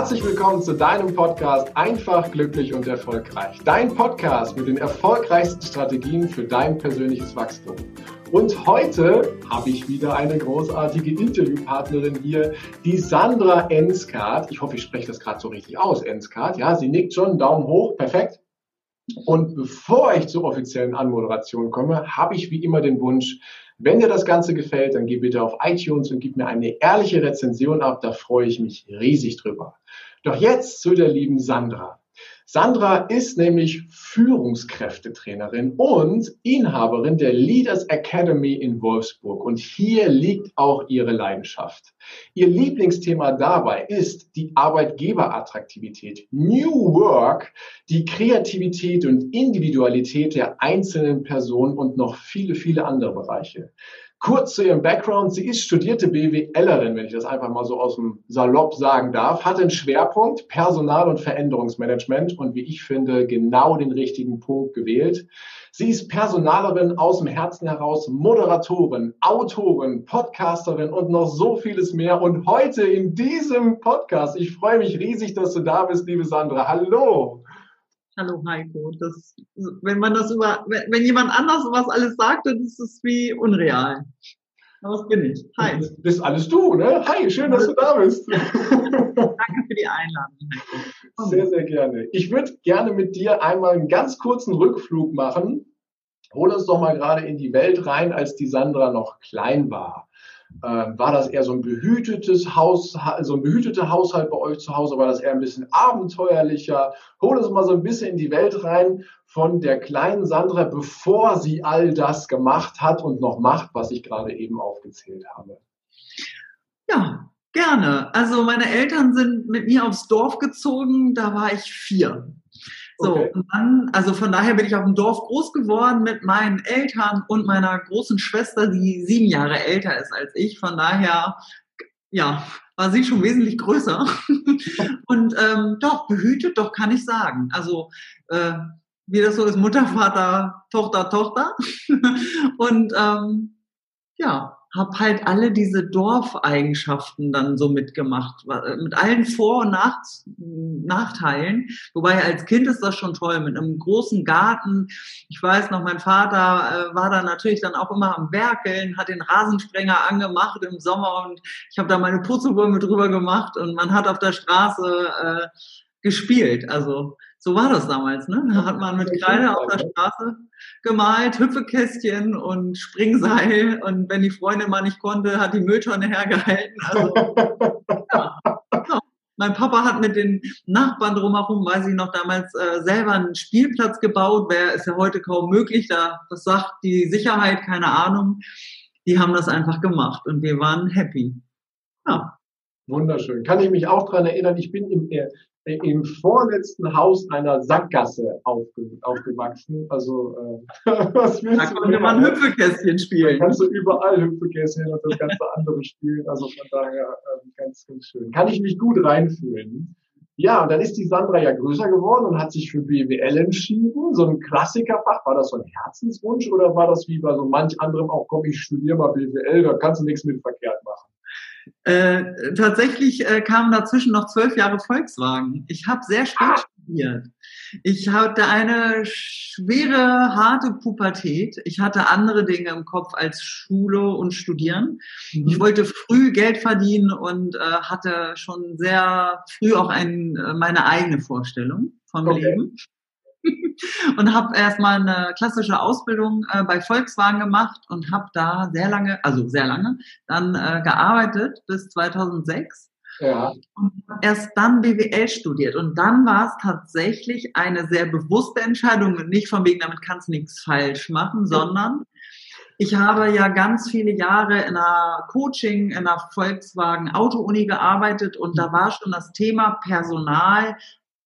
Herzlich willkommen zu deinem Podcast Einfach, glücklich und erfolgreich. Dein Podcast mit den erfolgreichsten Strategien für dein persönliches Wachstum. Und heute habe ich wieder eine großartige Interviewpartnerin hier, die Sandra Enskart. Ich hoffe, ich spreche das gerade so richtig aus, Enskart. Ja, sie nickt schon, Daumen hoch, perfekt. Und bevor ich zur offiziellen Anmoderation komme, habe ich wie immer den Wunsch, wenn dir das Ganze gefällt, dann geh bitte auf iTunes und gib mir eine ehrliche Rezension ab. Da freue ich mich riesig drüber. Doch jetzt zu der lieben Sandra. Sandra ist nämlich Führungskräftetrainerin und Inhaberin der Leaders Academy in Wolfsburg. Und hier liegt auch ihre Leidenschaft. Ihr Lieblingsthema dabei ist die Arbeitgeberattraktivität, New Work, die Kreativität und Individualität der einzelnen Personen und noch viele, viele andere Bereiche. Kurz zu ihrem Background. Sie ist studierte BWLerin, wenn ich das einfach mal so aus dem Salopp sagen darf, hat einen Schwerpunkt Personal- und Veränderungsmanagement und wie ich finde, genau den richtigen Punkt gewählt. Sie ist Personalerin aus dem Herzen heraus, Moderatorin, Autorin, Podcasterin und noch so vieles mehr. Und heute in diesem Podcast, ich freue mich riesig, dass du da bist, liebe Sandra. Hallo. Hallo Heiko. Das, wenn man das über, wenn, jemand anders was alles sagt, dann ist es wie unreal. Aber das bin ich. Hi. Das bist alles du, ne? Hi, schön, dass du da bist. Danke für die Einladung. Heiko. Sehr, sehr gerne. Ich würde gerne mit dir einmal einen ganz kurzen Rückflug machen. Hol uns doch mal gerade in die Welt rein, als die Sandra noch klein war. Ähm, war das eher so ein behütetes Haus, so ein behüteter Haushalt bei euch zu Hause? War das eher ein bisschen abenteuerlicher? Hol uns mal so ein bisschen in die Welt rein von der kleinen Sandra, bevor sie all das gemacht hat und noch macht, was ich gerade eben aufgezählt habe. Ja, gerne. Also meine Eltern sind mit mir aufs Dorf gezogen, da war ich vier. So, okay. und dann, also von daher bin ich auf dem Dorf groß geworden mit meinen Eltern und meiner großen Schwester, die sieben Jahre älter ist als ich. Von daher, ja, war sie schon wesentlich größer. und ähm, doch, behütet, doch kann ich sagen. Also, äh, wie das so ist, Mutter, Vater, Tochter, Tochter. und ähm, ja, habe halt alle diese Dorfeigenschaften dann so mitgemacht, mit allen Vor- und Nach Nachteilen. Wobei als Kind ist das schon toll, mit einem großen Garten. Ich weiß noch, mein Vater äh, war da natürlich dann auch immer am Werkeln, hat den Rasensprenger angemacht im Sommer und ich habe da meine Purzelbäume drüber gemacht und man hat auf der Straße äh, gespielt. Also so war das damals, ne? Da hat man mit Kreide auf der Straße gemalt, Hüpfekästchen und Springseil und wenn die Freundin mal nicht konnte, hat die Mülltonne hergehalten. Also, ja. Mein Papa hat mit den Nachbarn drumherum, weiß ich noch, damals äh, selber einen Spielplatz gebaut. Wer ist ja heute kaum möglich. Da, das sagt die Sicherheit, keine Ahnung. Die haben das einfach gemacht und wir waren happy. Ja. Wunderschön. Kann ich mich auch dran erinnern, ich bin im, äh, im vorletzten Haus einer Sackgasse aufge, aufgewachsen. Also äh, was willst da konnte man Hüpfekästchen spielen. Da kannst du überall Hüpfekästchen und das ganze andere spielen. Also von daher äh, ganz, ganz schön. Kann ich mich gut reinfühlen. Ja, und dann ist die Sandra ja größer geworden und hat sich für BWL entschieden. So ein Klassikerfach. War das so ein Herzenswunsch oder war das wie bei so manch anderem auch, komm, ich studiere mal BWL, da kannst du nichts mit verkehrt machen? Äh, tatsächlich äh, kamen dazwischen noch zwölf Jahre Volkswagen. Ich habe sehr spät ah. studiert. Ich hatte eine schwere, harte Pubertät. Ich hatte andere Dinge im Kopf als Schule und Studieren. Mhm. Ich wollte früh Geld verdienen und äh, hatte schon sehr früh auch ein, äh, meine eigene Vorstellung vom okay. Leben und habe erstmal eine klassische Ausbildung äh, bei Volkswagen gemacht und habe da sehr lange, also sehr lange, dann äh, gearbeitet bis 2006. Ja. Und erst dann BWL studiert. Und dann war es tatsächlich eine sehr bewusste Entscheidung. Nicht von wegen, damit kannst du nichts falsch machen, sondern ich habe ja ganz viele Jahre in einer Coaching, in einer Volkswagen Auto-Uni gearbeitet und da war schon das Thema Personal,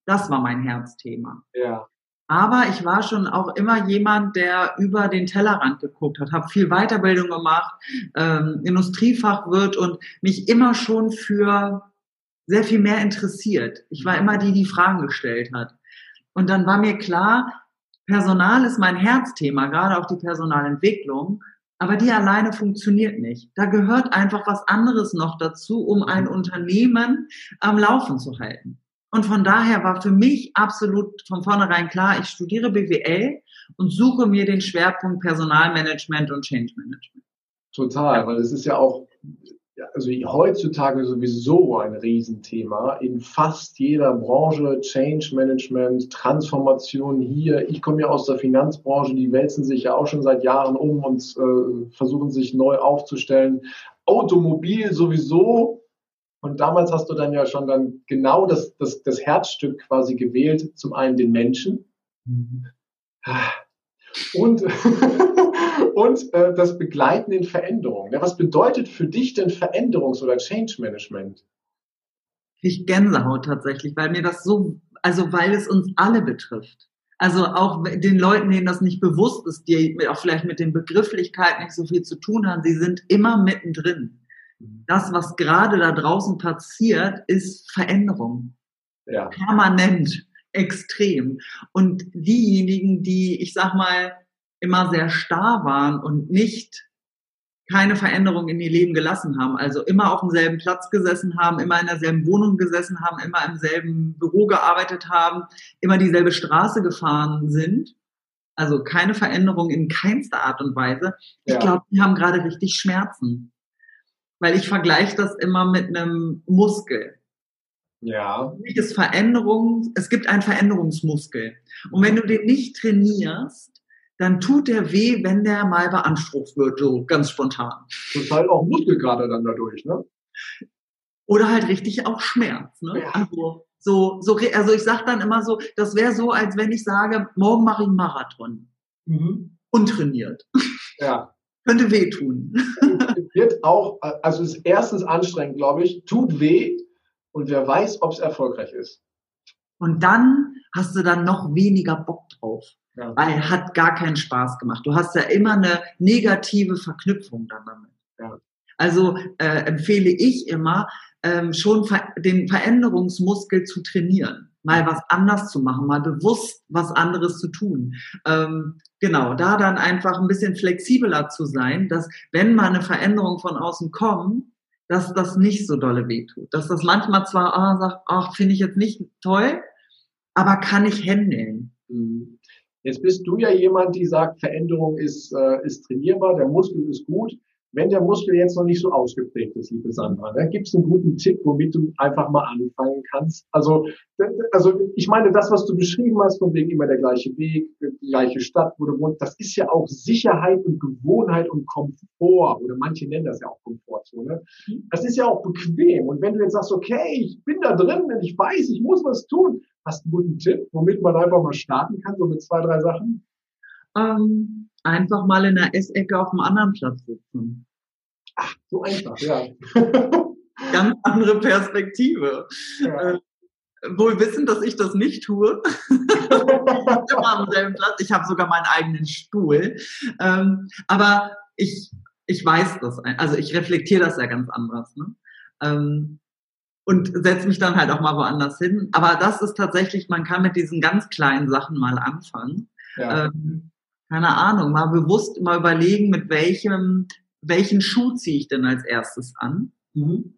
das war mein Herzthema. Ja. Aber ich war schon auch immer jemand, der über den Tellerrand geguckt hat, habe viel Weiterbildung gemacht, ähm, Industriefachwirt und mich immer schon für sehr viel mehr interessiert. Ich war immer die, die Fragen gestellt hat. Und dann war mir klar, Personal ist mein Herzthema, gerade auch die Personalentwicklung. Aber die alleine funktioniert nicht. Da gehört einfach was anderes noch dazu, um ein Unternehmen am Laufen zu halten. Und von daher war für mich absolut von vornherein klar, ich studiere BWL und suche mir den Schwerpunkt Personalmanagement und Change Management. Total, weil es ist ja auch also heutzutage sowieso ein Riesenthema in fast jeder Branche, Change Management, Transformation hier. Ich komme ja aus der Finanzbranche, die wälzen sich ja auch schon seit Jahren um und äh, versuchen sich neu aufzustellen. Automobil sowieso. Und damals hast du dann ja schon dann genau das, das, das Herzstück quasi gewählt. Zum einen den Menschen. Mhm. Und und äh, das Begleiten in Veränderungen. Ja, was bedeutet für dich denn Veränderungs- oder Change Management? Ich Gänsehaut tatsächlich, weil mir das so, also weil es uns alle betrifft. Also auch den Leuten, denen das nicht bewusst ist, die auch vielleicht mit den Begrifflichkeiten nicht so viel zu tun haben, sie sind immer mittendrin. Das, was gerade da draußen passiert, ist Veränderung. Ja. Permanent, extrem. Und diejenigen, die, ich sag mal, immer sehr starr waren und nicht keine Veränderung in ihr Leben gelassen haben. Also immer auf demselben Platz gesessen haben, immer in derselben Wohnung gesessen haben, immer im selben Büro gearbeitet haben, immer dieselbe Straße gefahren sind. Also keine Veränderung in keinster Art und Weise. Ich ja. glaube, die haben gerade richtig Schmerzen. Weil ich vergleiche das immer mit einem Muskel. Ja. Ist Veränderung, es gibt einen Veränderungsmuskel. Und wenn du den nicht trainierst, dann tut der weh, wenn der mal beansprucht wird, so ganz spontan. Und halt auch Muskelkater dann dadurch, ne? Oder halt richtig auch Schmerz, ne? Ja. Also, so, so, also ich sag dann immer so, das wäre so, als wenn ich sage, morgen mache ich einen Marathon. Mhm. Untrainiert. Ja. Könnte wehtun. Wird auch, also ist erstens anstrengend, glaube ich, tut weh und wer weiß, ob es erfolgreich ist. Und dann hast du dann noch weniger Bock drauf. Ja. Weil hat gar keinen Spaß gemacht. Du hast ja immer eine negative Verknüpfung dann damit. Ja. Also äh, empfehle ich immer, ähm, schon ver den Veränderungsmuskel zu trainieren, mal was anders zu machen, mal bewusst was anderes zu tun. Ähm, genau, da dann einfach ein bisschen flexibler zu sein, dass wenn mal eine Veränderung von außen kommt, dass das nicht so dolle wehtut. Dass das manchmal zwar ah, sagt, ach, finde ich jetzt nicht toll, aber kann ich handeln. Mhm. Jetzt bist du ja jemand, die sagt, Veränderung ist, äh, ist trainierbar, der Muskel ist gut. Wenn der Muskel jetzt noch nicht so ausgeprägt ist, liebe Sandra, dann gibt es einen guten Tipp, womit du einfach mal anfangen kannst. Also, also ich meine, das, was du beschrieben hast, von wegen immer der gleiche Weg, die gleiche Stadt, wo du wohnst, das ist ja auch Sicherheit und Gewohnheit und Komfort. Oder manche nennen das ja auch Komfortzone. Das ist ja auch bequem. Und wenn du jetzt sagst, okay, ich bin da drin und ich weiß, ich muss was tun, hast du einen guten Tipp, womit man einfach mal starten kann, so mit zwei, drei Sachen? Ähm, einfach mal in der Essecke auf einem anderen Platz sitzen. Ach, so einfach, ja. Ganz andere Perspektive. Ja. Äh, wohl wissen, dass ich das nicht tue. immer am selben Platz. Ich habe sogar meinen eigenen Stuhl. Ähm, aber ich, ich weiß das. Also ich reflektiere das ja ganz anders. Ne? Ähm, und setze mich dann halt auch mal woanders hin. Aber das ist tatsächlich, man kann mit diesen ganz kleinen Sachen mal anfangen. Ja. Ähm, keine Ahnung, mal bewusst mal überlegen, mit welchem, welchen Schuh ziehe ich denn als erstes an? Mhm.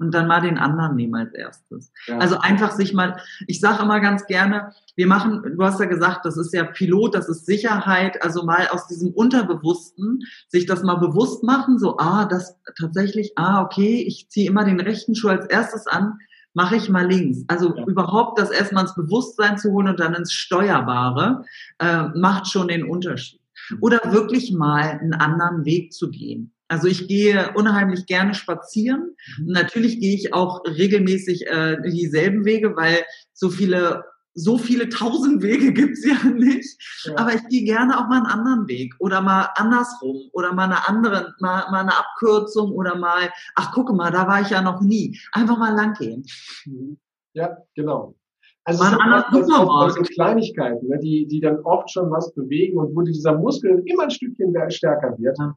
Und dann mal den anderen nehmen als erstes. Ja. Also einfach sich mal, ich sage immer ganz gerne, wir machen, du hast ja gesagt, das ist ja Pilot, das ist Sicherheit, also mal aus diesem Unterbewussten sich das mal bewusst machen, so, ah, das tatsächlich, ah, okay, ich ziehe immer den rechten Schuh als erstes an, mache ich mal links. Also ja. überhaupt das erstmal ins Bewusstsein zu holen und dann ins Steuerbare, äh, macht schon den Unterschied. Mhm. Oder wirklich mal einen anderen Weg zu gehen. Also ich gehe unheimlich gerne spazieren. Mhm. Natürlich gehe ich auch regelmäßig äh, dieselben Wege, weil so viele so viele tausend Wege gibt's ja nicht. Ja. Aber ich gehe gerne auch mal einen anderen Weg oder mal andersrum oder mal eine andere, mal, mal eine Abkürzung oder mal, ach gucke mal, da war ich ja noch nie. Einfach mal lang gehen. Mhm. Ja, genau. Also mal es sind auch so Kleinigkeiten, ne, die, die dann oft schon was bewegen und wo dieser Muskel immer ein Stückchen stärker wird. Ja.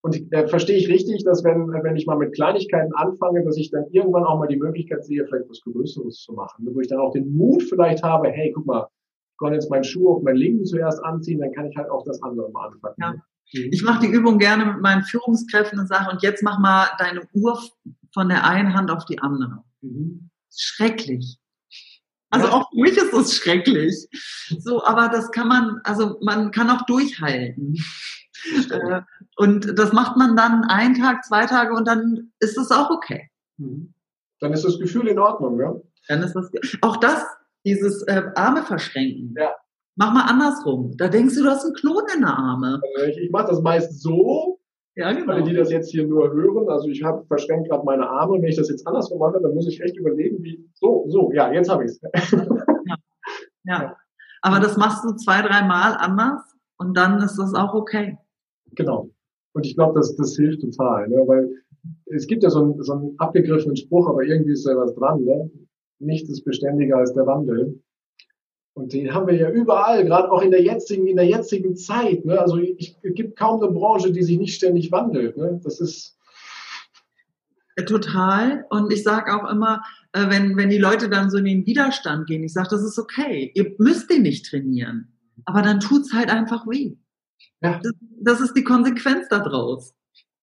Und äh, verstehe ich richtig, dass wenn, wenn ich mal mit Kleinigkeiten anfange, dass ich dann irgendwann auch mal die Möglichkeit sehe, vielleicht was Größeres zu machen. Wo ich dann auch den Mut vielleicht habe, hey, guck mal, ich kann jetzt meinen Schuh auf meinen linken zuerst anziehen, dann kann ich halt auch das andere mal anfangen. Ja. Mhm. Ich mache die Übung gerne mit meinen Führungskräften und sage, und jetzt mach mal deine Uhr von der einen Hand auf die andere. Mhm. Schrecklich. Also auch für mich ist das schrecklich. So, aber das kann man, also man kann auch durchhalten. Äh, und das macht man dann einen Tag, zwei Tage und dann ist es auch okay. Mhm. Dann ist das Gefühl in Ordnung, ja? Dann ist das, auch das, dieses äh, Arme verschränken. Ja. Mach mal andersrum. Da denkst du, du hast einen Klon in der Arme. Also ich, ich mache das meist so, ja, genau. Alle, die das jetzt hier nur hören, also ich habe verschränkt gerade meine Arme und wenn ich das jetzt andersrum mache, dann muss ich echt überlegen, wie, so, so, ja, jetzt habe ich es. Ja. ja. Aber das machst du zwei, dreimal anders und dann ist das auch okay. Genau. Und ich glaube, das, das hilft total, ne? weil es gibt ja so einen, so einen abgegriffenen Spruch, aber irgendwie ist da was dran. Ne? Nichts ist beständiger als der Wandel. Und den haben wir ja überall, gerade auch in der jetzigen, in der jetzigen Zeit. Ne? Also ich, es gibt kaum eine Branche, die sich nicht ständig wandelt. Ne? Das ist total. Und ich sage auch immer, äh, wenn, wenn die Leute dann so in den Widerstand gehen, ich sage, das ist okay. Ihr müsst den nicht trainieren. Aber dann tut's halt einfach weh. Ja. Das, das ist die Konsequenz daraus.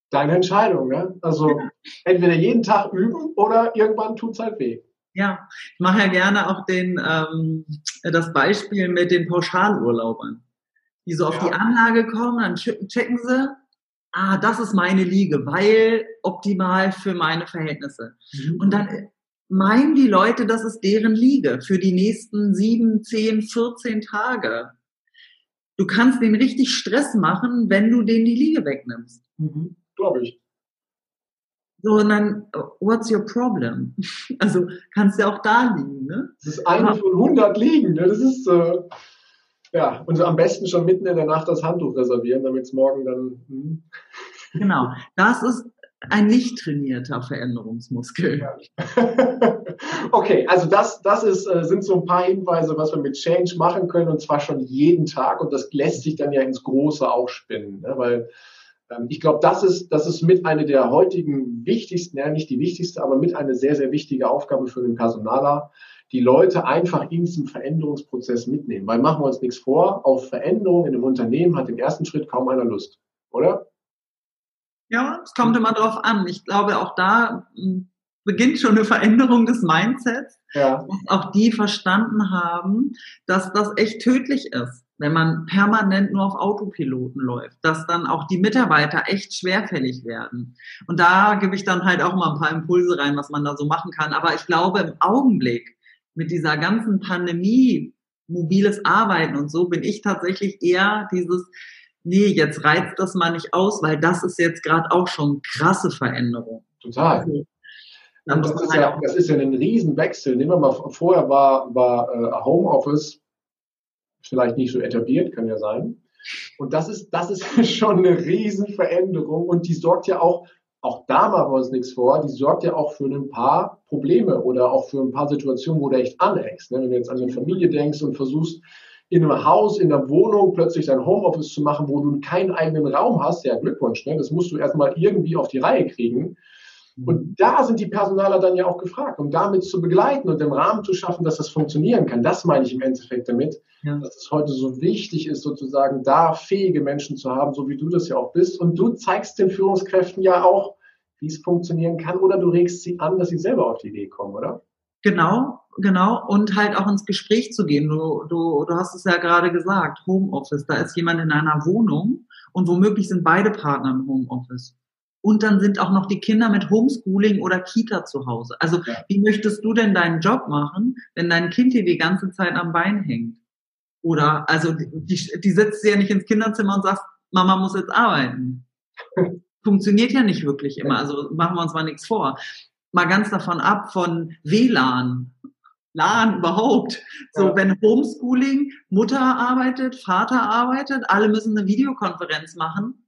Deine Entscheidung, ne? Also ja. entweder jeden Tag üben oder irgendwann tut's halt weh. Ja, ich mache ja gerne auch den, ähm, das Beispiel mit den Pauschalurlaubern, die so auf ja. die Anlage kommen, dann checken sie, ah, das ist meine Liege, weil optimal für meine Verhältnisse. Mhm. Und dann meinen die Leute, das ist deren Liege für die nächsten sieben, zehn, 14 Tage. Du kannst den richtig Stress machen, wenn du denen die Liege wegnimmst. Mhm. Glaube ich. So, und dann, what's your problem? Also kannst du auch da liegen. Ne? Das ist eine von 100 liegen. Ne? Das ist, äh, ja, und am besten schon mitten in der Nacht das Handtuch reservieren, damit es morgen dann. Hm. Genau, das ist ein nicht trainierter Veränderungsmuskel. okay, also das, das ist, äh, sind so ein paar Hinweise, was wir mit Change machen können und zwar schon jeden Tag und das lässt sich dann ja ins Große auch spinnen, ne? weil ähm, ich glaube, das ist, das ist mit einer der heutigen wichtigsten, ja nicht die wichtigste, aber mit eine sehr, sehr wichtige Aufgabe für den Personaler, die Leute einfach in diesem Veränderungsprozess mitnehmen. Weil machen wir uns nichts vor, auf Veränderung in einem Unternehmen hat im ersten Schritt kaum einer Lust, oder? Ja, es kommt immer drauf an. Ich glaube, auch da hm, beginnt schon eine Veränderung des Mindsets, ja. dass auch die verstanden haben, dass das echt tödlich ist wenn man permanent nur auf Autopiloten läuft, dass dann auch die Mitarbeiter echt schwerfällig werden. Und da gebe ich dann halt auch mal ein paar Impulse rein, was man da so machen kann. Aber ich glaube, im Augenblick mit dieser ganzen Pandemie, mobiles Arbeiten und so, bin ich tatsächlich eher dieses, nee, jetzt reizt das mal nicht aus, weil das ist jetzt gerade auch schon krasse Veränderung. Total. Also, das ist, halt ja, das ist ja ein Riesenwechsel. Nehmen wir mal, vorher war, war äh, Homeoffice vielleicht nicht so etabliert, kann ja sein. Und das ist, das ist schon eine Riesenveränderung und die sorgt ja auch, auch da machen wir uns nichts vor, die sorgt ja auch für ein paar Probleme oder auch für ein paar Situationen, wo du echt aneckst. Ne? Wenn du jetzt an eine Familie denkst und versuchst, in einem Haus, in der Wohnung plötzlich dein Homeoffice zu machen, wo du keinen eigenen Raum hast, ja Glückwunsch, ne? das musst du erstmal irgendwie auf die Reihe kriegen. Und mhm. da sind die Personaler dann ja auch gefragt, um damit zu begleiten und den Rahmen zu schaffen, dass das funktionieren kann. Das meine ich im Endeffekt damit, ja. dass es heute so wichtig ist, sozusagen da fähige Menschen zu haben, so wie du das ja auch bist. Und du zeigst den Führungskräften ja auch, wie es funktionieren kann, oder du regst sie an, dass sie selber auf die Idee kommen, oder? Genau, genau. Und halt auch ins Gespräch zu gehen. Du, du, du hast es ja gerade gesagt, Homeoffice. Da ist jemand in einer Wohnung und womöglich sind beide Partner im Homeoffice. Und dann sind auch noch die Kinder mit Homeschooling oder Kita zu Hause. Also ja. wie möchtest du denn deinen Job machen, wenn dein Kind dir die ganze Zeit am Bein hängt? Oder also die, die sitzt ja nicht ins Kinderzimmer und sagt, Mama muss jetzt arbeiten. Funktioniert ja nicht wirklich immer. Also machen wir uns mal nichts vor. Mal ganz davon ab von WLAN. LAN überhaupt. So, ja. wenn Homeschooling, Mutter arbeitet, Vater arbeitet, alle müssen eine Videokonferenz machen,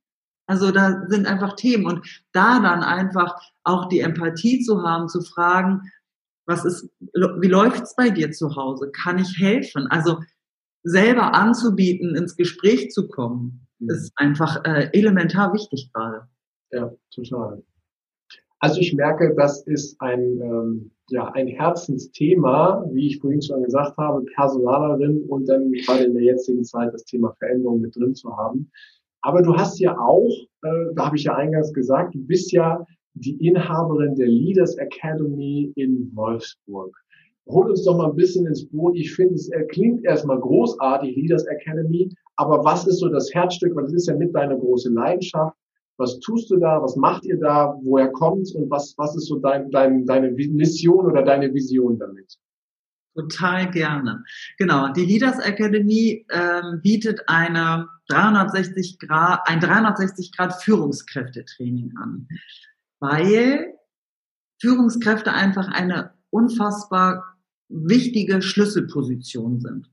also da sind einfach Themen und da dann einfach auch die Empathie zu haben, zu fragen, was ist, wie läuft's bei dir zu Hause? Kann ich helfen? Also selber anzubieten, ins Gespräch zu kommen, mhm. ist einfach äh, elementar wichtig gerade. Ja, total. Also ich merke, das ist ein, ähm, ja, ein Herzensthema, wie ich vorhin schon gesagt habe, Personalerin und dann gerade in der jetzigen Zeit das Thema Veränderung mit drin zu haben. Aber du hast ja auch, äh, da habe ich ja eingangs gesagt, du bist ja die Inhaberin der Leaders Academy in Wolfsburg. Hol uns doch mal ein bisschen ins Boot. Ich finde, es klingt erstmal großartig, Leaders Academy, aber was ist so das Herzstück? Weil das ist ja mit deiner große Leidenschaft. Was tust du da? Was macht ihr da? Woher kommt's? Und was, was ist so dein, dein, deine Mission oder deine Vision damit? Total gerne. Genau, die Leaders Academy ähm, bietet eine 360 Grad, ein 360 Grad Führungskräftetraining an, weil Führungskräfte einfach eine unfassbar wichtige Schlüsselposition sind.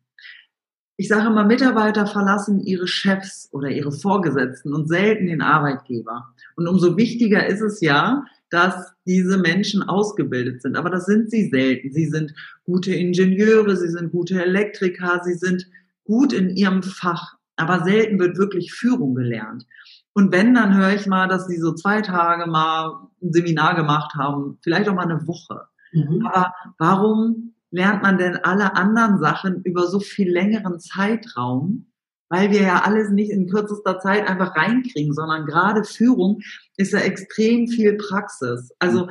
Ich sage immer, Mitarbeiter verlassen ihre Chefs oder ihre Vorgesetzten und selten den Arbeitgeber. Und umso wichtiger ist es ja, dass diese Menschen ausgebildet sind. Aber das sind sie selten. Sie sind gute Ingenieure, sie sind gute Elektriker, sie sind gut in ihrem Fach. Aber selten wird wirklich Führung gelernt. Und wenn, dann höre ich mal, dass sie so zwei Tage mal ein Seminar gemacht haben, vielleicht auch mal eine Woche. Mhm. Aber warum lernt man denn alle anderen Sachen über so viel längeren Zeitraum? Weil wir ja alles nicht in kürzester Zeit einfach reinkriegen, sondern gerade Führung ist ja extrem viel Praxis. Also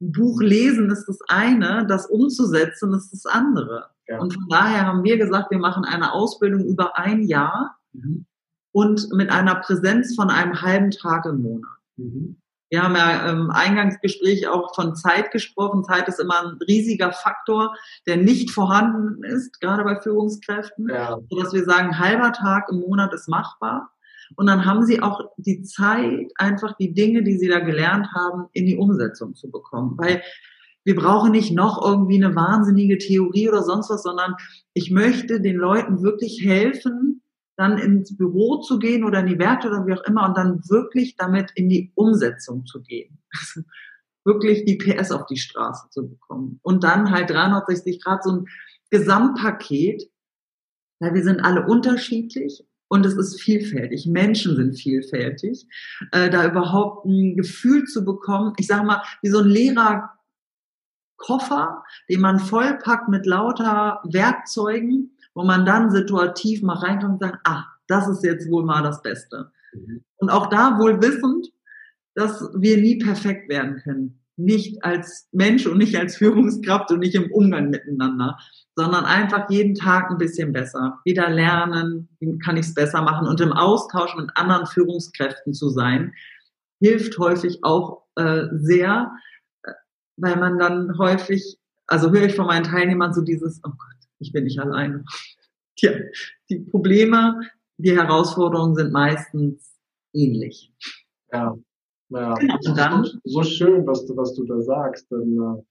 ein Buch lesen ist das eine, das umzusetzen ist das andere. Ja. Und von daher haben wir gesagt, wir machen eine Ausbildung über ein Jahr mhm. und mit einer Präsenz von einem halben Tag im Monat. Mhm. Wir haben ja im Eingangsgespräch auch von Zeit gesprochen. Zeit ist immer ein riesiger Faktor, der nicht vorhanden ist, gerade bei Führungskräften. Ja. Sodass wir sagen, halber Tag im Monat ist machbar. Und dann haben sie auch die Zeit, einfach die Dinge, die sie da gelernt haben, in die Umsetzung zu bekommen. Weil wir brauchen nicht noch irgendwie eine wahnsinnige Theorie oder sonst was, sondern ich möchte den Leuten wirklich helfen, dann ins Büro zu gehen oder in die Werte oder wie auch immer und dann wirklich damit in die Umsetzung zu gehen. Wirklich die PS auf die Straße zu bekommen. Und dann halt 360 Grad so ein Gesamtpaket, weil wir sind alle unterschiedlich und es ist vielfältig. Menschen sind vielfältig. Äh, da überhaupt ein Gefühl zu bekommen, ich sage mal, wie so ein leerer Koffer, den man vollpackt mit lauter Werkzeugen wo man dann situativ mal reinkommt und sagt, ah, das ist jetzt wohl mal das Beste. Mhm. Und auch da wohl wissend, dass wir nie perfekt werden können. Nicht als Mensch und nicht als Führungskraft und nicht im Umgang miteinander, sondern einfach jeden Tag ein bisschen besser. Wieder lernen, wie kann ich es besser machen und im Austausch mit anderen Führungskräften zu sein, hilft häufig auch äh, sehr, äh, weil man dann häufig, also höre ich von meinen Teilnehmern so dieses, oh Gott, ich bin nicht alleine. Tja, die Probleme, die Herausforderungen sind meistens ähnlich. Ja, ja. Genau. Dann, so, schön, was du, was du da sagst. Denn, äh,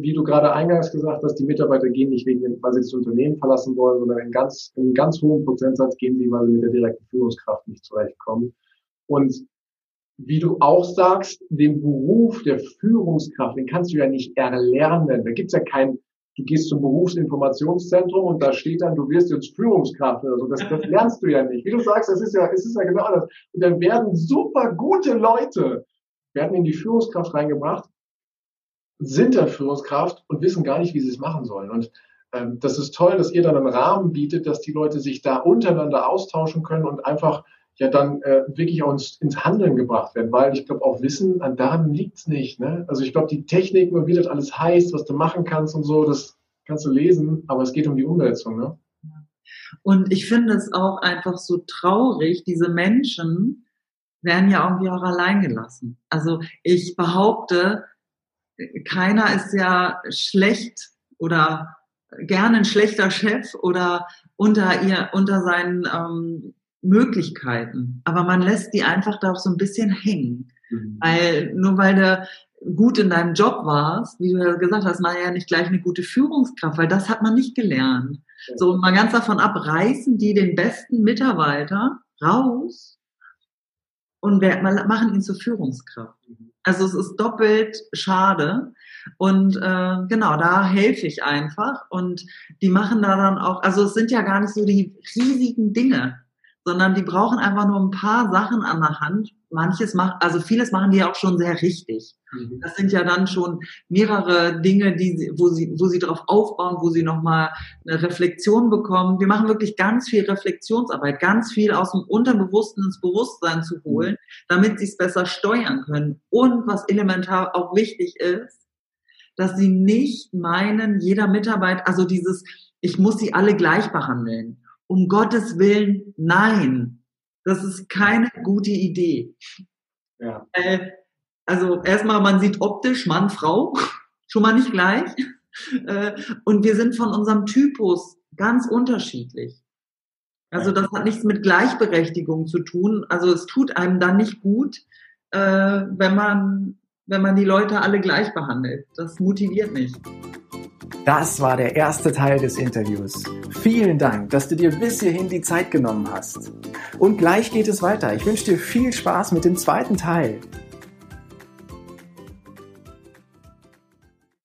wie du gerade eingangs gesagt hast, die Mitarbeiter gehen nicht wegen, weil sie das Unternehmen verlassen wollen, sondern in ganz, in ganz hohem Prozentsatz gehen sie, weil sie mit der direkten Führungskraft nicht zurechtkommen. Und wie du auch sagst, den Beruf der Führungskraft, den kannst du ja nicht erlernen. Da gibt's ja kein du gehst zum Berufsinformationszentrum und da steht dann, du wirst jetzt Führungskraft oder so. Das, das lernst du ja nicht. Wie du sagst, das ist ja, es ist ja genau das. Und dann werden super gute Leute, werden in die Führungskraft reingebracht, sind dann Führungskraft und wissen gar nicht, wie sie es machen sollen. Und ähm, das ist toll, dass ihr dann einen Rahmen bietet, dass die Leute sich da untereinander austauschen können und einfach ja dann äh, wirklich auch ins, ins Handeln gebracht werden, weil ich glaube, auch Wissen, an daran liegt's nicht. Ne? Also ich glaube, die Techniken und wie das alles heißt, was du machen kannst und so, das kannst du lesen, aber es geht um die Umsetzung. Ne? Und ich finde es auch einfach so traurig, diese Menschen werden ja irgendwie auch allein gelassen. Also ich behaupte, keiner ist ja schlecht oder gerne ein schlechter Chef oder unter ihr, unter seinen ähm, Möglichkeiten, aber man lässt die einfach da auch so ein bisschen hängen. Mhm. Weil, nur weil du gut in deinem Job warst, wie du ja gesagt hast, man ja nicht gleich eine gute Führungskraft, weil das hat man nicht gelernt. Ja. So, mal ganz davon ab, reißen die den besten Mitarbeiter raus und machen ihn zur Führungskraft. Mhm. Also es ist doppelt schade. Und äh, genau, da helfe ich einfach. Und die machen da dann auch, also es sind ja gar nicht so die riesigen Dinge, sondern die brauchen einfach nur ein paar Sachen an der Hand. Manches macht, also vieles machen die auch schon sehr richtig. Mhm. Das sind ja dann schon mehrere Dinge, die wo sie, wo sie darauf aufbauen, wo sie nochmal eine Reflexion bekommen. Wir machen wirklich ganz viel Reflexionsarbeit, ganz viel aus dem Unterbewussten ins Bewusstsein zu holen, mhm. damit sie es besser steuern können. Und was elementar auch wichtig ist, dass sie nicht meinen, jeder Mitarbeiter, also dieses, ich muss sie alle gleich behandeln. Um Gottes Willen, nein. Das ist keine gute Idee. Ja. Äh, also erstmal, man sieht optisch Mann, Frau, schon mal nicht gleich. Äh, und wir sind von unserem Typus ganz unterschiedlich. Also das hat nichts mit Gleichberechtigung zu tun. Also es tut einem dann nicht gut, äh, wenn man wenn man die Leute alle gleich behandelt. Das motiviert mich. Das war der erste Teil des Interviews. Vielen Dank, dass du dir bis hierhin die Zeit genommen hast. Und gleich geht es weiter. Ich wünsche dir viel Spaß mit dem zweiten Teil.